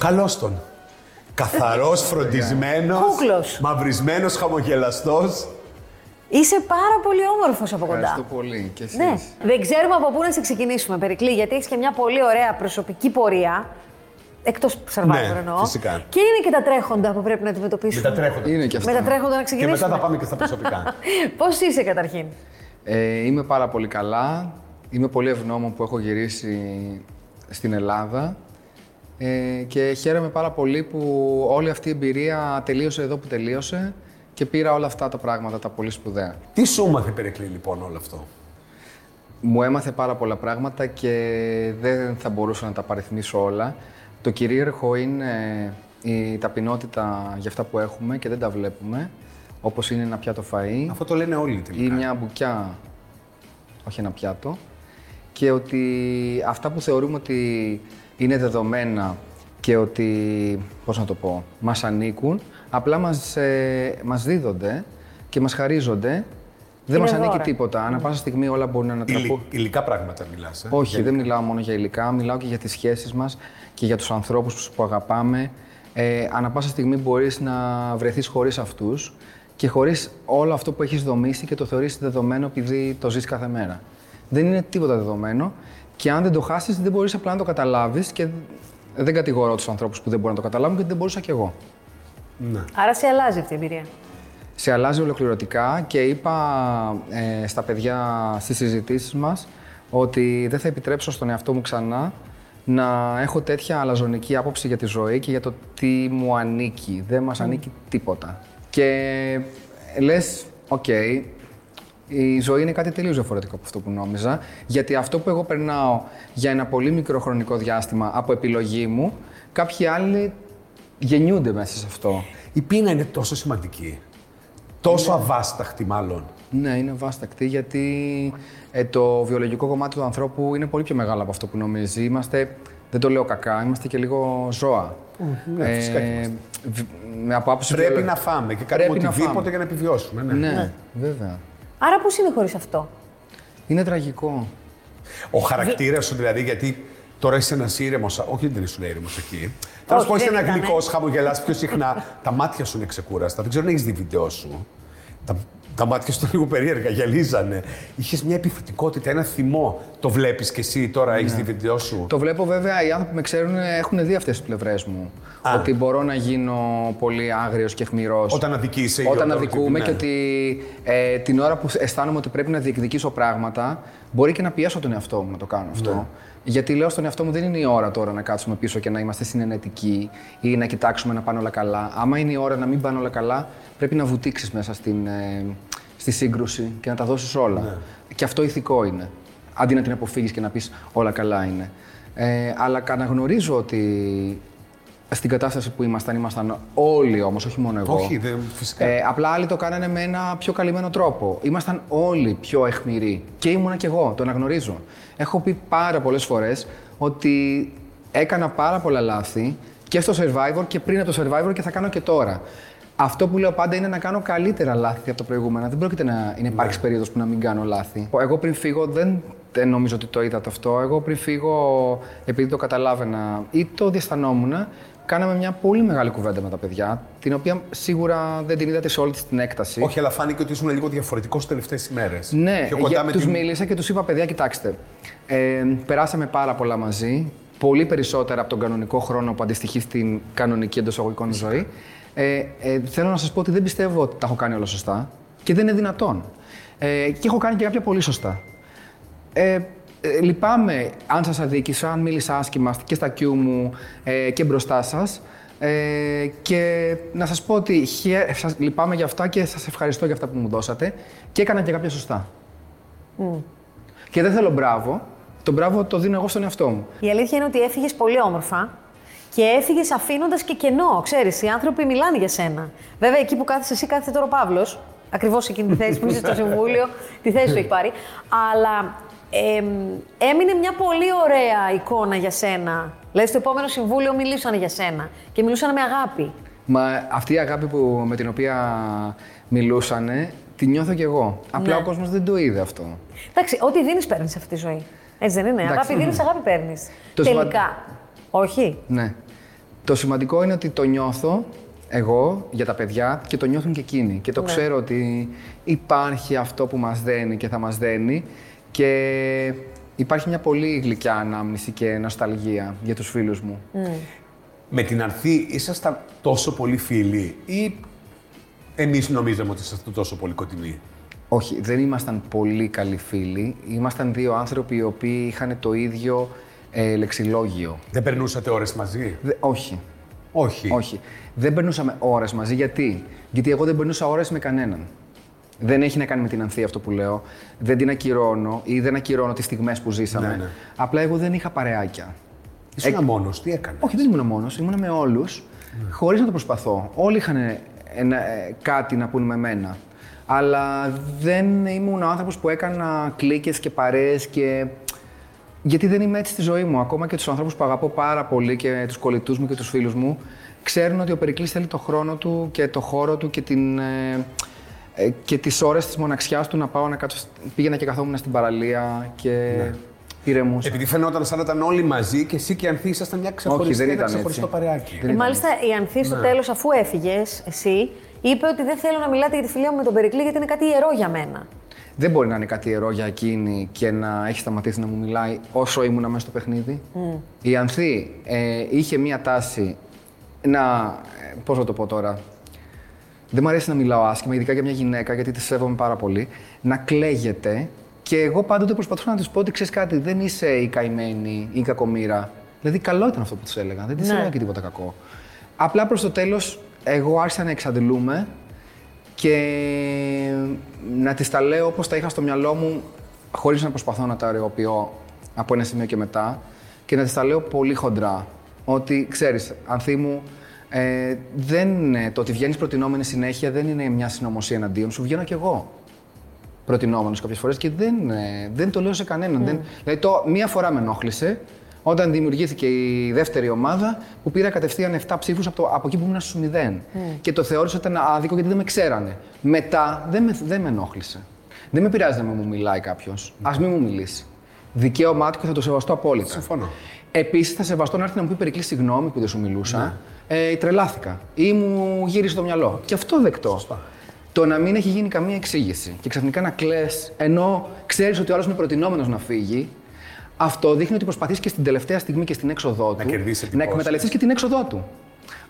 Καλώ τον. Καθαρός, φροντισμένος. Κούκλος. Μαυρισμένος, χαμογελαστός. Είσαι πάρα πολύ όμορφος από κοντά. Ευχαριστώ πολύ. Και εσείς. Ναι. Δεν ξέρουμε από πού να σε ξεκινήσουμε, Περικλή, γιατί έχεις και μια πολύ ωραία προσωπική πορεία. Εκτός survivor Ναι, εννοώ. φυσικά. Και είναι και τα τρέχοντα που πρέπει να αντιμετωπίσουμε. Με τα τρέχοντα. Είναι και αυτό. Με τα τρέχοντα να Και ξεκινήσουμε. μετά θα πάμε και στα προσωπικά. Πώς είσαι καταρχήν; Ε, είμαι πάρα πολύ καλά. Είμαι πολύ ευγνώμων που έχω γυρίσει στην Ελλάδα. Ε, και χαίρομαι πάρα πολύ που όλη αυτή η εμπειρία τελείωσε εδώ που τελείωσε και πήρα όλα αυτά τα πράγματα τα πολύ σπουδαία. Τι σου έμαθε, Περικλή, λοιπόν, όλο αυτό; Μου έμαθε πάρα πολλά πράγματα και δεν θα μπορούσα να τα παριθμίσω όλα. Το κυρίαρχο είναι η ταπεινότητα για αυτά που έχουμε και δεν τα βλέπουμε, όπως είναι ένα πιάτο φαΐ Αυτό το λένε όλοι ή τελικά. μια μπουκιά, όχι ένα πιάτο, και ότι αυτά που θεωρούμε ότι είναι δεδομένα και ότι, πώς να το πω, μας ανήκουν, απλά μας, ε, μας δίδονται και μας χαρίζονται. Δεν Είναι μας ανήκει δώρα. τίποτα. Ανά πάσα στιγμή όλα μπορούν να ανατραπούν. Υλι, υλικά πράγματα μιλάς. Ε. Όχι, δεν μιλάω μόνο για υλικά, μιλάω και για τις σχέσεις μας και για τους ανθρώπους που αγαπάμε. Ε, ανά πάσα στιγμή μπορείς να βρεθείς χωρίς αυτούς και χωρίς όλο αυτό που έχεις δομήσει και το θεωρείς δεδομένο επειδή το ζεις κάθε μέρα. Δεν είναι τίποτα δεδομένο και αν δεν το χάσεις δεν μπορείς απλά να το καταλάβεις και δεν κατηγορώ τους ανθρώπους που δεν μπορούν να το καταλάβουν γιατί δεν μπορούσα κι εγώ. Ναι. Άρα σε αλλάζει αυτή η εμπειρία. σε αλλάζει ολοκληρωτικά και είπα ε, στα παιδιά στις συζητήσεις μας ότι δεν θα επιτρέψω στον εαυτό μου ξανά να έχω τέτοια αλαζονική άποψη για τη ζωή και για το τι μου ανήκει. Δεν μας ανήκει τίποτα. Και λες, οκ, η ζωή είναι κάτι τελείως διαφορετικό από αυτό που νόμιζα, γιατί αυτό που εγώ περνάω για ένα πολύ μικρό χρονικό διάστημα από επιλογή μου, κάποιοι άλλοι γεννιούνται μέσα σε αυτό. Η πείνα είναι τόσο σημαντική. Τόσο αβάσταχτη, μάλλον. Ναι, είναι αβάστακτη γιατί ε, το βιολογικό κομμάτι του ανθρώπου είναι πολύ πιο μεγάλο από αυτό που νομίζει. Είμαστε, δεν το λέω κακά, είμαστε και λίγο ζώα. ναι, φυσικά και είμαστε. β- με από άποψη Πρέπει βιολο- να φάμε και κάνουμε Πρέπει να οτιδήποτε φάμε. για να επιβιώσουμε. Ναι. Ναι, βέβαια. Άρα πώς είναι χωρίς αυτό; Είναι τραγικό. Ο χαρακτήρας σου δηλαδή, γιατί τώρα είσαι ένας ήρεμος. Όχι, δεν ήσουν ήρεμος εκεί. Θα σου Όχι, πω, είσαι δεν ένα ήταν, γλυκός, ε. χαμογελάς πιο συχνά. τα μάτια σου είναι ξεκούραστα. Δεν ξέρω αν έχεις δει βίντεο σου. Τα, τα μάτια σου ήταν λίγο περίεργα, γυαλίζανε. Είχες μια επιθετικότητα, ένα θυμό. Το βλέπεις κι εσύ τώρα, έχεις δει βίντεο σου; Το βλέπω βέβαια, οι άνθρωποι που με ξέρουν ε, έχουν δει αυτές τις πλευρές μου. Α. Ότι μπορώ να γίνω πολύ άγριος και αιχμηρό. Όταν αδικείσαι ή Όταν όταν- αδικούμε ναι. και ότι ε, την ώρα που αισθάνομαι ότι πρέπει να διεκδικήσω πράγματα, μπορεί και να πιέσω τον εαυτό μου να το κάνω αυτό. Ναι. Γιατί λέω στον εαυτό μου δεν είναι η ώρα τώρα να κάτσουμε πίσω και να είμαστε συνενετικοί ή να κοιτάξουμε να πάνε όλα καλά. Άμα είναι η ώρα να μην πάνε όλα καλά, πρέπει να βουτήξεις μέσα στην, ε, στη σύγκρουση και να τα δώσεις όλα. Ναι. Και αυτό ηθικό είναι. Αντί να την αποφύγεις και να πεις όλα καλά είναι. Ε, αλλά αναγνωρίζω ότι στην κατάσταση που ήμασταν, ήμασταν όλοι όμως, όχι μόνο εγώ. Όχι, δεν- φυσικά. Ε, απλά άλλοι το κάνανε με ένα πιο καλυμμένο τρόπο. Ήμασταν όλοι πιο αιχμηροί. Και ήμουνα κι εγώ, το αναγνωρίζω. Έχω πει πάρα πολλές φορές ότι έκανα πάρα πολλά λάθη και στο survivor και πριν από το survivor και θα κάνω και τώρα. Αυτό που λέω πάντα είναι να κάνω καλύτερα λάθη από τα προηγούμενα. Δεν πρόκειται να είναι υπάρξει Ναι. περίοδος που να μην κάνω λάθη. Εγώ πριν φύγω δεν, δεν νομίζω ότι το είδατε αυτό. Εγώ πριν φύγω, επειδή το καταλάβαινα ή το διαισθανόμουν, κάναμε μια πολύ μεγάλη κουβέντα με τα παιδιά, την οποία σίγουρα δεν την είδατε σε όλη της την έκταση. Όχι, αλλά φάνηκε ότι ήσουν λίγο διαφορετικός τις τελευταίες ημέρες. Ναι, Πιο κοντά για, με τους την- μίλησα και τους είπα, παιδιά, κοιτάξτε, ε, περάσαμε πάρα πολλά μαζί, πολύ περισσότερα από τον κανονικό χρόνο που αντιστοιχεί στην κανονική εντός εισαγωγικών ζωή. Ε, ε, θέλω να σας πω ότι δεν πιστεύω ότι τα έχω κάνει όλα σωστά και δεν είναι δυνατόν. Ε, και έχω κάνει και κάποια πολύ σωστά. Ε, ε, λυπάμαι αν σας αδίκησα, αν μίλησα άσχημα και στα Q μου ε, και μπροστά σας. Ε, και να σας πω ότι χε- σας λυπάμαι για αυτά και σας ευχαριστώ για αυτά που μου δώσατε και έκανα και κάποια σωστά. Και δεν θέλω μπράβο. Το μπράβο το δίνω εγώ στον εαυτό μου. Η αλήθεια είναι ότι έφυγες πολύ όμορφα και έφυγες αφήνοντας και κενό. Ξέρεις, οι άνθρωποι μιλάνε για σένα. Βέβαια, εκεί που κάθεσαι εσύ, κάθεται τώρα ο Παύλος. Ακριβώς εκείνη τη θέση που είσαι στο συμβούλιο, τη θέση του έχει πάρει. Αλλά εμ, έμεινε μια πολύ ωραία εικόνα για σένα. Δηλαδή, στο επόμενο συμβούλιο μιλήσανε για σένα και μιλούσαν με αγάπη. Μα αυτή η αγάπη που, με την οποία μιλούσανε, τη νιώθω κι εγώ. Απλά Ναι. ο κόσμος δεν το είδε αυτό. Εντάξει, ό,τι δίνεις, παίρνεις αυτή τη ζωή. Έτσι δεν είναι. Εντάξει. Αγάπη δίνεις, αγάπη παίρνεις. Το σημαν- Τελικά. Όχι. Ναι. Το σημαντικό είναι ότι το νιώθω εγώ για τα παιδιά και το νιώθουν και εκείνοι. Και το Ναι. ξέρω ότι υπάρχει αυτό που μας δένει και θα μας δένει και υπάρχει μια πολύ γλυκιά ανάμνηση και νοσταλγία για τους φίλους μου. Με την Ανθή ήσασταν τόσο πολύ φίλοι ή εμείς νομίζαμε ότι ήσασταν τόσο πολύ κοντινοί; Όχι, δεν ήμασταν πολύ καλοί φίλοι. Ήμασταν δύο άνθρωποι οι οποίοι είχαν το ίδιο ε, λεξιλόγιο. Δεν περνούσατε ώρες μαζί; Δε- όχι, Όχι. όχι. Δεν περνούσαμε ώρες μαζί. Γιατί; Γιατί εγώ δεν περνούσα ώρες με κανέναν. Δεν έχει να κάνει με την Ανθή αυτό που λέω. Δεν την ακυρώνω ή δεν ακυρώνω τις στιγμές που ζήσαμε. Ναι, ναι. Απλά εγώ δεν είχα παρεάκια. Ήσουν μόνος, τι έκανες; Όχι, δεν ήμουν μόνος. Ήμουν με όλους, χωρίς να το προσπαθώ. Όλοι είχαν ένα, ε, κάτι να πούν με μένα. Αλλά δεν ήμουν ο άνθρωπος που έκανα κλίκες και παρέες και. Γιατί δεν είμαι έτσι στη ζωή μου. Ακόμα και τους ανθρώπους που αγαπώ πάρα πολύ και τους κολλητούς μου και τους φίλους μου, ξέρουν ότι ο Περικλής θέλει το χρόνο του και το χώρο του και, την, ε, ε, και τις ώρες της μοναξιάς του να πάω να κάτσω. σ- Πήγαινα και καθόμουν στην παραλία και Ναι. ηρεμούσα. Επειδή φαινόταν σαν να ήταν όλοι μαζί και εσύ και η Ανθή ήσασταν μια ξεχωριστή, δεν ένα ήταν ξεχωριστό έτσι. παρεάκι. Δεν Ε, ήταν μάλιστα η Ανθή στο Ναι. τέλος, αφού έφυγες, εσύ, είπε ότι δεν θέλω να μιλάτε για τη φιλία μου με τον Περικλή γιατί είναι κάτι ιερό για μένα. Δεν μπορεί να είναι κάτι ιερό για εκείνη και να έχει σταματήσει να μου μιλάει όσο ήμουν μέσα στο παιχνίδι. Η Ανθή ε, είχε μία τάση να. Ε, Πώς να το πω τώρα. Δεν μου αρέσει να μιλάω άσχημα, ειδικά για μια γυναίκα, γιατί τη σέβομαι πάρα πολύ. Να κλαίγεται και εγώ πάντοτε προσπαθούσα να της πω ότι ξέρεις κάτι, δεν είσαι η καημένη ή η κακομήρα. Δηλαδή, καλό ήταν αυτό που της έλεγα. Δεν της Ναι. έλεγα και τίποτα κακό. Απλά προς το τέλος, εγώ άρχισα να εξαντλούμε και να τις τα λέω όπως τα είχα στο μυαλό μου, χωρίς να προσπαθώ να τα αεροποιώ από ένα σημείο και μετά και να τις τα λέω πολύ χοντρά. Ότι, ξέρεις, Ανθή μου, ε, δεν, ε, το ότι βγαίνεις προτινόμενη συνέχεια δεν είναι μια συνωμοσία εναντίον σου, βγαίνω κι εγώ προτινόμενος κάποιες φορές και δεν, ε, δεν το λέω σε κανέναν. Δεν, δηλαδή, το, μία φορά με ενόχλησε όταν δημιουργήθηκε η δεύτερη ομάδα που πήρα κατευθείαν 7 ψήφους από, το- από εκεί που ήμουν στους 0. Και το θεώρησα ότι ήταν άδικο γιατί δεν με ξέρανε. Μετά δεν με, δεν με ενόχλησε. Δεν με πειράζει να μην μου μιλάει κάποιος. Α μην μου μιλήσει. Δικαίωμά του και θα το σεβαστώ απόλυτα. Συμφωνώ. Επίσης, θα σεβαστώ να έρθει να μου πει Περικλής συγγνώμη που δεν σου μιλούσα. Ε, τρελάθηκα. Ή μου γύρισε το μυαλό. Και αυτό δεκτό. Το να μην έχει γίνει καμία εξήγηση και ξαφνικά να κλε ενώ ξέρεις ότι ο άλλος είναι προτινόμενος να φύγει, αυτό δείχνει ότι προσπαθείς και στην τελευταία στιγμή και στην έξοδό του κερδίσει να εντυπώσεις. εκμεταλλευτείς και την έξοδό του.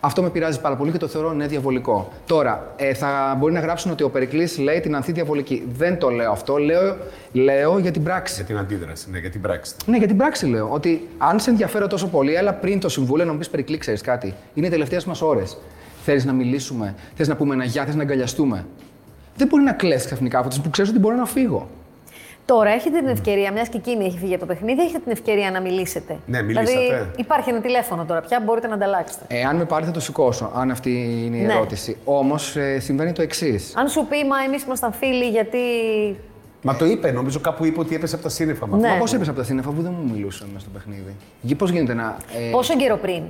Αυτό με πειράζει πάρα πολύ και το θεωρώ ναι διαβολικό. Τώρα, ε, θα μπορεί να γράψουν ότι ο Περικλής λέει την Ανθή διαβολική. Δεν το λέω αυτό. Λέω, λέω για την πράξη. Για την αντίδραση, ναι, για την πράξη. Ναι, για την πράξη λέω. Ότι αν σε ενδιαφέρω τόσο πολύ, έλα πριν το συμβούλιο να μου πεις Περικλή, ξέρεις κάτι. Είναι οι τελευταίες μας ώρες. Θέλεις να μιλήσουμε, θες να πούμε ένα γεια, θες να αγκαλιαστούμε. Δεν μπορεί να κλέσει ξαφνικά από τις που ξέρεις ότι μπορώ να φύγω. Τώρα έχετε την ευκαιρία, μιας και εκείνη έχει φύγει από το παιχνίδι, έχετε την ευκαιρία να μιλήσετε. Ναι, μιλήσατε. Δηλαδή υπάρχει ένα τηλέφωνο τώρα πια, μπορείτε να ανταλλάξετε. Εάν με πάρει, θα το σηκώσω, αν αυτή είναι η Ναι. ερώτηση. Όμως συμβαίνει το εξής. Αν σου πει, μα εμείς ήμασταν φίλοι γιατί. Μα το είπε, νομίζω κάπου είπε ότι έπεσε από τα σύννεφα. με Ναι. αυτό. Μα πώς έπεσε από τα σύννεφα που δεν μου μιλούσε μέσα στο παιχνίδι. Πώς γίνεται να. Ε, Πόσο καιρό πριν;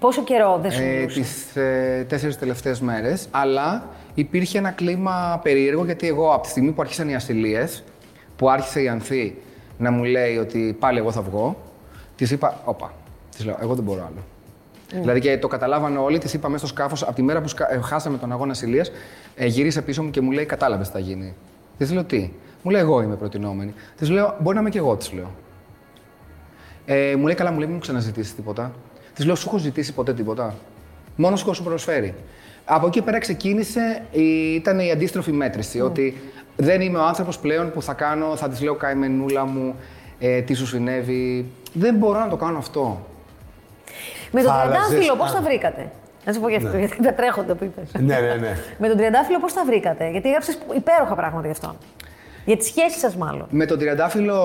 Πόσο καιρό δεν σου ε, μιλούσε. τις ε, τέσσερις τελευταίες μέρες, αλλά υπήρχε ένα κλίμα περίεργο γιατί εγώ από τη στιγμή που άρχισαν οι ασυλίες, που άρχισε η Ανθή να μου λέει ότι πάλι εγώ θα βγω, της είπα, όπα, της λέω, εγώ δεν μπορώ άλλο. Δηλαδή και το καταλάβανε όλοι, της είπα μέσα στο σκάφος από τη μέρα που σκα- ε, χάσαμε τον αγώνα ασυλίας, ε, γύρισε πίσω μου και μου λέει: Κατάλαβες τι θα γίνει. Της λέω τι; Μου λέει: Εγώ είμαι προτινόμενη. Της λέω: Μπορεί να είμαι και εγώ, της λέω. Ε, μου λέει: Καλά, μου λέει: Μην μου ξαναζητήσεις τίποτα. Της λέω: Σου έχω ζητήσει ποτέ τίποτα. Μόνος σου έχω σου προσφέρει. Από εκεί πέρα ξεκίνησε, η- ήταν η αντίστροφη μέτρηση. Ότι δεν είμαι ο άνθρωπος πλέον που θα κάνω, θα της λέω καημενούλα μου, ε, τι σου συνέβη. Δεν μπορώ να το κάνω αυτό. Με τον Θα Τριαντάφυλλο, άλλαζες- πώς Α. τα βρήκατε; Να σου πω γι' αυτό, γιατί τα τρέχονται που είπες. Ναι, ναι, ναι. Με τον Τριαντάφυλλο, πώς τα βρήκατε; Γιατί έγραψες υπέροχα πράγματα γι' αυτόν. Για τη σχέση σας, μάλλον. Με τον Τριαντάφυλλο,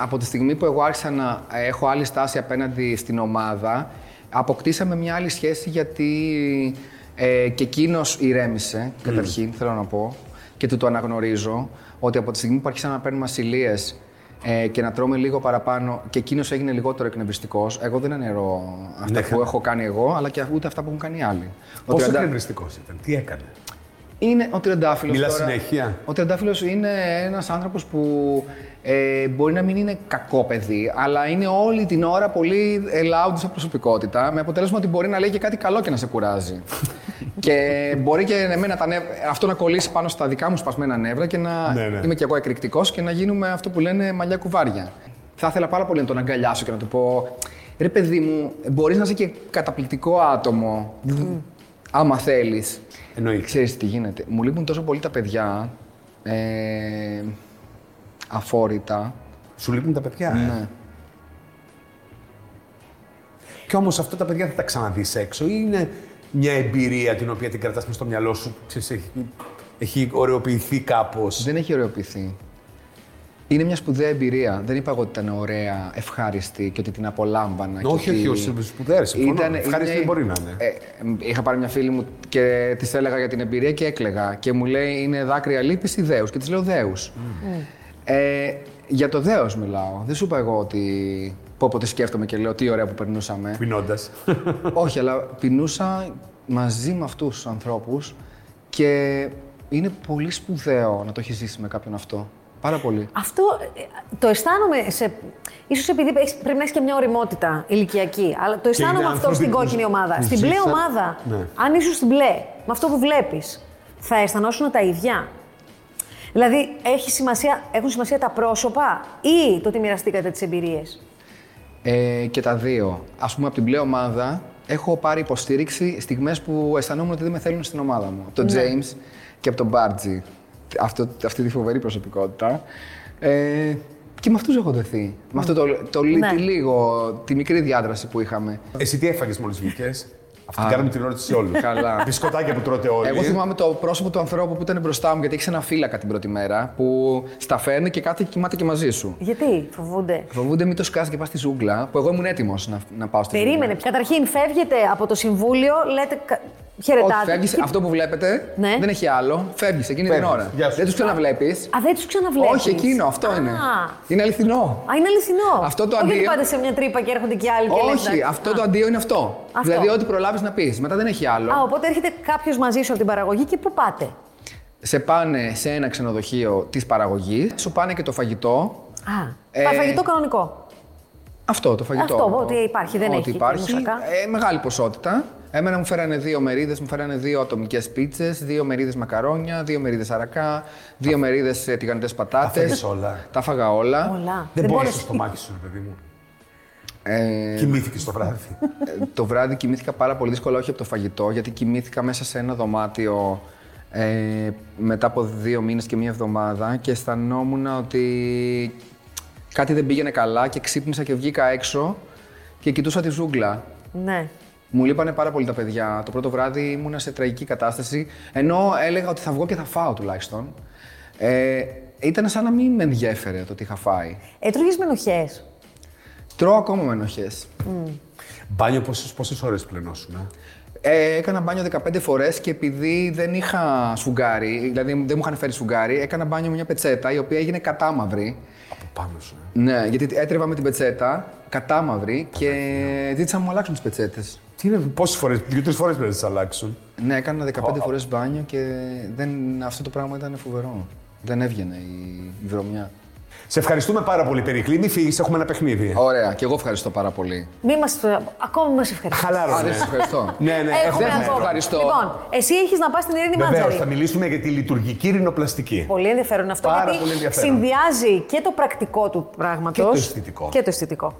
από τη στιγμή που εγώ άρχισα να έχω άλλη στάση απέναντι στην ομάδα, αποκτήσαμε μια άλλη σχέση γιατί ε, και εκείνος ηρέμησε, καταρχήν, θέλω να πω, και του το αναγνωρίζω, ότι από τη στιγμή που άρχισα να παίρνουμε ασυλίες ε, και να τρώμε λίγο παραπάνω και εκείνος έγινε λιγότερο εκνευριστικός. Εγώ δεν αναιρώ αυτά Ναι. που έχω κάνει εγώ, αλλά και ούτε αυτά που έχουν κάνει οι άλλοι. Ο Πόσο Τριαντα- εκνευριστικός ήταν, τι έκανε; Είναι ο Τριαντάφυλλος. Μιλάς συνέχεια. Ο Τριαντάφυλλος είναι ένας άνθρωπος που ε, μπορεί να μην είναι κακό παιδί, αλλά είναι όλη την ώρα πολύ loud σαν προσωπικότητα, με αποτέλεσμα ότι μπορεί να λέει και κάτι καλό και να σε κουράζει. και μπορεί και εμένα τα νεύ- αυτό να κολλήσει πάνω στα δικά μου σπασμένα νεύρα και να Ναι, ναι. είμαι κι εγώ εκρηκτικός και να γίνουμε αυτό που λένε μαλλιά κουβάρια. Θα ήθελα πάρα πολύ να τον αγκαλιάσω και να του πω: Ρε παιδί μου, μπορείς να είσαι και καταπληκτικό άτομο, άμα θέλεις. Εννοείται. Ξέρεις τι γίνεται. Μου λείπουν τόσο πολύ τα παιδιά. Ε, αφόρητα. Σου λείπουν τα παιδιά. ε; Ναι. Και όμως αυτά τα παιδιά θα τα ξαναδείς έξω ή είναι μια εμπειρία την οποία την κρατάς μες στο μυαλό σου. Ξέρεις, έχει, έχει ωρεοποιηθεί κάπως; Δεν έχει ωρεοποιηθεί. Είναι μια σπουδαία εμπειρία. Δεν είπα εγώ ότι ήταν ωραία, ευχάριστη και ότι την απολάμβανα. και Όχι, ότι... όχι, όχι, σπουδαία, συμφωνώ. Ευχάριστη δεν μπορεί να είναι. Ε, ε, είχα πάρει μια φίλη μου και της έλεγα για την εμπειρία και έκλεγα. Και μου λέει είναι δάκρυα λύπης ή δέους; Και της λέω δέους. Ε, για το δέος μιλάω. Δεν σου είπα εγώ ότι. Πω πω τι σκέφτομαι και λέω τι ωραία που περνούσαμε. Πεινώντας. Όχι, αλλά πεινούσα μαζί με αυτούς τους ανθρώπους και είναι πολύ σπουδαίο να το έχεις ζήσει με κάποιον αυτό. Πάρα πολύ. Αυτό ε, το αισθάνομαι σε. ίσως επειδή έχεις- πρέπει να έχεις και μια οριμότητα ηλικιακή. Αλλά το αισθάνομαι είναι αυτό άνθρωποι στην που κόκκινη ζ- ομάδα. που Στην μπλε ζήσαν- ομάδα, Ναι. αν ήσουν στην μπλε, με αυτό που βλέπεις, θα αισθανόσουν τα ίδια. Δηλαδή, έχει σημασία, έχουν σημασία τα πρόσωπα ή το ότι μοιραστήκατε τις εμπειρίες; Ε, και τα δύο. Α πούμε, από την μπλε ομάδα έχω πάρει υποστήριξη στιγμές που αισθανόμουν ότι δεν με θέλουν στην ομάδα μου. Από τον James και από τον Μπάρτζι. Αυτό, αυτή τη φοβερή προσωπικότητα. Ε, και με αυτούς έχω δεθεί. Με αυτό το, το, λι- Ναι. τη λίγο, τη μικρή διάδραση που είχαμε. Εσύ τι έφαγες μόλις βγήκες; Αυτή την κάνουμε την ερώτηση σε όλους. Καλά. Μπισκοτάκια που τρώτε όλοι. Εγώ θυμάμαι το πρόσωπο του ανθρώπου που ήταν μπροστά μου, γιατί έχεις ένα φύλακα την πρώτη μέρα που στα φέρνει και κάθε και κοιμάται και μαζί σου. Γιατί φοβούνται; Φοβούνται μην το σκάσει και πας στη ζούγκλα, που εγώ ήμουν έτοιμος να, να πάω στη Περίμενε. ζούγκλα. Καταρχήν, φεύγετε από το συμβούλιο, λέτε κα- χαιρετάτε. Όχι, φεύγεις. Και- Αυτό που βλέπετε Ναι. δεν έχει άλλο. Φεύγεις εκείνη Φεύγεις. την ώρα. Γεια σου. Δεν τους ξαναβλέπεις. Α, δεν τους ξαναβλέπεις. Όχι, εκείνο, αυτό Α. είναι. Είναι αληθινό. Α, είναι αληθινό. Αυτό το Όχι ότι αντίο- πάτε σε μια τρύπα και έρχονται και άλλοι και λες, Όχι, εντάξει. αυτό Α. το αντίο είναι αυτό. Αυτό. Δηλαδή, ό,τι προλάβεις να πεις. Μετά δεν έχει άλλο. Α, οπότε έρχεται κάποιος μαζί σου από την παραγωγή και πού πάτε; Σε πάνε σε ένα ξενοδοχείο της παραγωγής, σου πάνε και το φαγητό. Α, Ε, φαγητό κανονικό. Αυτό το φαγητό. Αυτό, ό,τι υπάρχει, δεν Ό,τι έχει, υπάρχει. μουσακά. Ε, μεγάλη ποσότητα. Εμένα μου φέρανε δύο μερίδες, μου φέρανε δύο ατομικές πίτσες, δύο μερίδες μακαρόνια, δύο μερίδες αρακά, δύο μερίδες τηγανιτές πατάτες. φάγες όλα; Τα φάγα όλα. Πολλά. Δεν μπορεί μπορείς- στο στομάχι σου, ρε παιδί μου. Ε, Κοιμήθηκε το βράδυ. ε, το βράδυ κοιμήθηκα πάρα πολύ δύσκολα, όχι από το φαγητό, γιατί κοιμήθηκα μέσα σε ένα δωμάτιο ε, μετά από δύο μήνες και μία εβδομάδα και αισθανόμουν ότι κάτι δεν πήγαινε καλά και ξύπνησα και βγήκα έξω και κοιτούσα τη ζούγκλα. Ναι. Μου λείπανε πάρα πολύ τα παιδιά. Το πρώτο βράδυ ήμουνα σε τραγική κατάσταση, ενώ έλεγα ότι θα βγω και θα φάω τουλάχιστον. Ε, ήταν σαν να μην με ενδιέφερε το τι είχα φάει. Έτρωγες με ενοχές. Τρώω ακόμα με ενοχές. Μπάνιο πόσες, πόσες ώρες πλενώσουν. Ε, έκανα μπάνιο 15 φορές και επειδή δεν είχα σφουγγάρι, δηλαδή δεν μου είχαν φέρει σφουγγάρι, έκανα μπάνιο με μια πετσέτα η οποία έγινε κατάμαυρη. Από πάνω σου. ε; Ναι, γιατί έτρεβα με την πετσέτα, κατάμαυρη και ζήτησα να μου αλλάξουν τις πετσέτες. Τι είναι, πόσες φορές, δύο-τρεις φορές πρέπει να τις αλλάξουν; Ναι, έκανα 15 φορές μπάνιο και δεν, αυτό το πράγμα ήταν φοβερό. Δεν έβγαινε η, η βρωμιά. Σε ευχαριστούμε πάρα πολύ, Περικλή. Μη φύγεις, έχουμε ένα παιχνίδι. Ωραία, και εγώ ευχαριστώ πάρα πολύ. Μη μας... Ακόμα μας ευχαριστώ. Α, Χαλάρωνε. δεν σας ευχαριστώ. Ναι, ναι, Έχουμε έχουμε. ακόμα. ευχαριστώ. Λοιπόν, εσύ έχεις να πας στην Ειρήνη Βεβαίως, Μάτζαρη. θα μιλήσουμε για τη λειτουργική ρινοπλαστική. Πολύ ενδιαφέρον αυτό Πάρα γιατί πολύ ενδιαφέρον. συνδυάζει και το πρακτικό του πράγματο Και το αισθητικό. Και το αισθητικό.